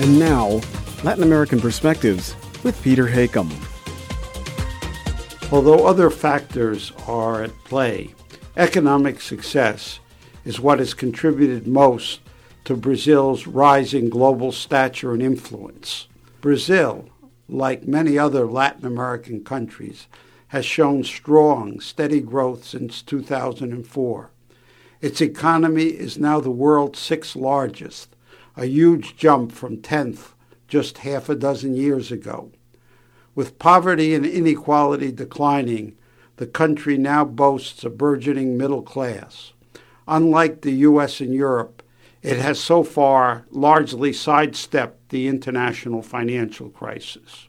And now, Latin American Perspectives with Peter Hakim. Although other factors are at play, economic success is what has contributed most to Brazil's rising global stature and influence. Brazil, like many other Latin American countries, has shown strong, steady growth since 2004. Its economy is now the world's sixth largest, a huge jump from 10th just half a dozen years ago. With poverty and inequality declining, the country now boasts a burgeoning middle class. Unlike the US and Europe, it has so far largely sidestepped the international financial crisis.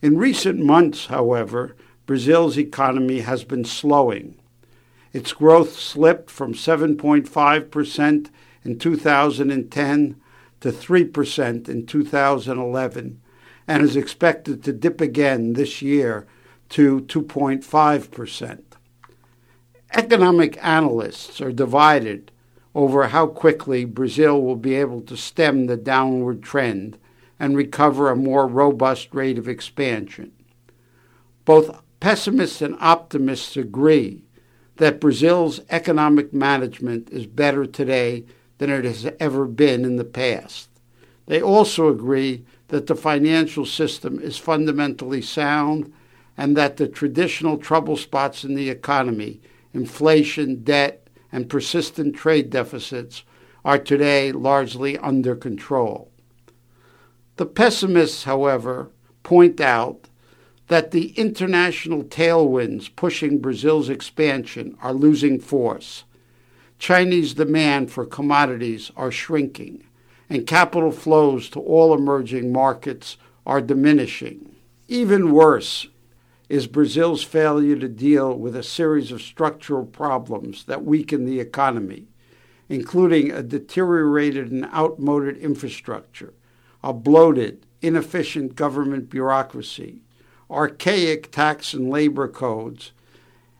In recent months, however, Brazil's economy has been slowing. Its growth slipped from 7.5% in 2010 to 3% in 2011 and is expected to dip again this year to 2.5%. Economic analysts are divided over how quickly Brazil will be able to stem the downward trend and recover a more robust rate of expansion. Both pessimists and optimists agree that Brazil's economic management is better today than it has ever been in the past. They also agree that the financial system is fundamentally sound and that the traditional trouble spots in the economy, inflation, debt, and persistent trade deficits, are today largely under control. The pessimists, however, point out that the international tailwinds pushing Brazil's expansion are losing force. Chinese demand for commodities are shrinking, and capital flows to all emerging markets are diminishing. Even worse is Brazil's failure to deal with a series of structural problems that weaken the economy, including a deteriorated and outmoded infrastructure, a bloated, inefficient government bureaucracy, archaic tax and labor codes,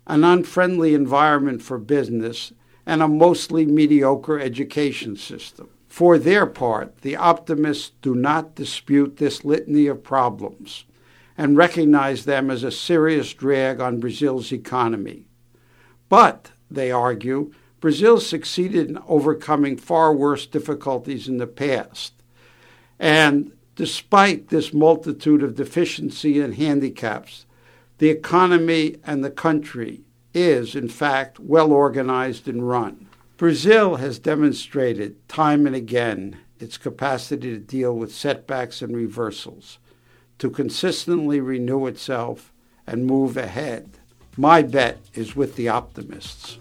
an unfriendly environment for business, and a mostly mediocre education system. For their part, the optimists do not dispute this litany of problems and recognize them as a serious drag on Brazil's economy. But, they argue, Brazil succeeded in overcoming far worse difficulties in the past. And Despite this multitude of deficiency and handicaps, the economy and the country is, in fact, well organized and run. Brazil has demonstrated time and again its capacity to deal with setbacks and reversals, to consistently renew itself and move ahead. My bet is with the optimists.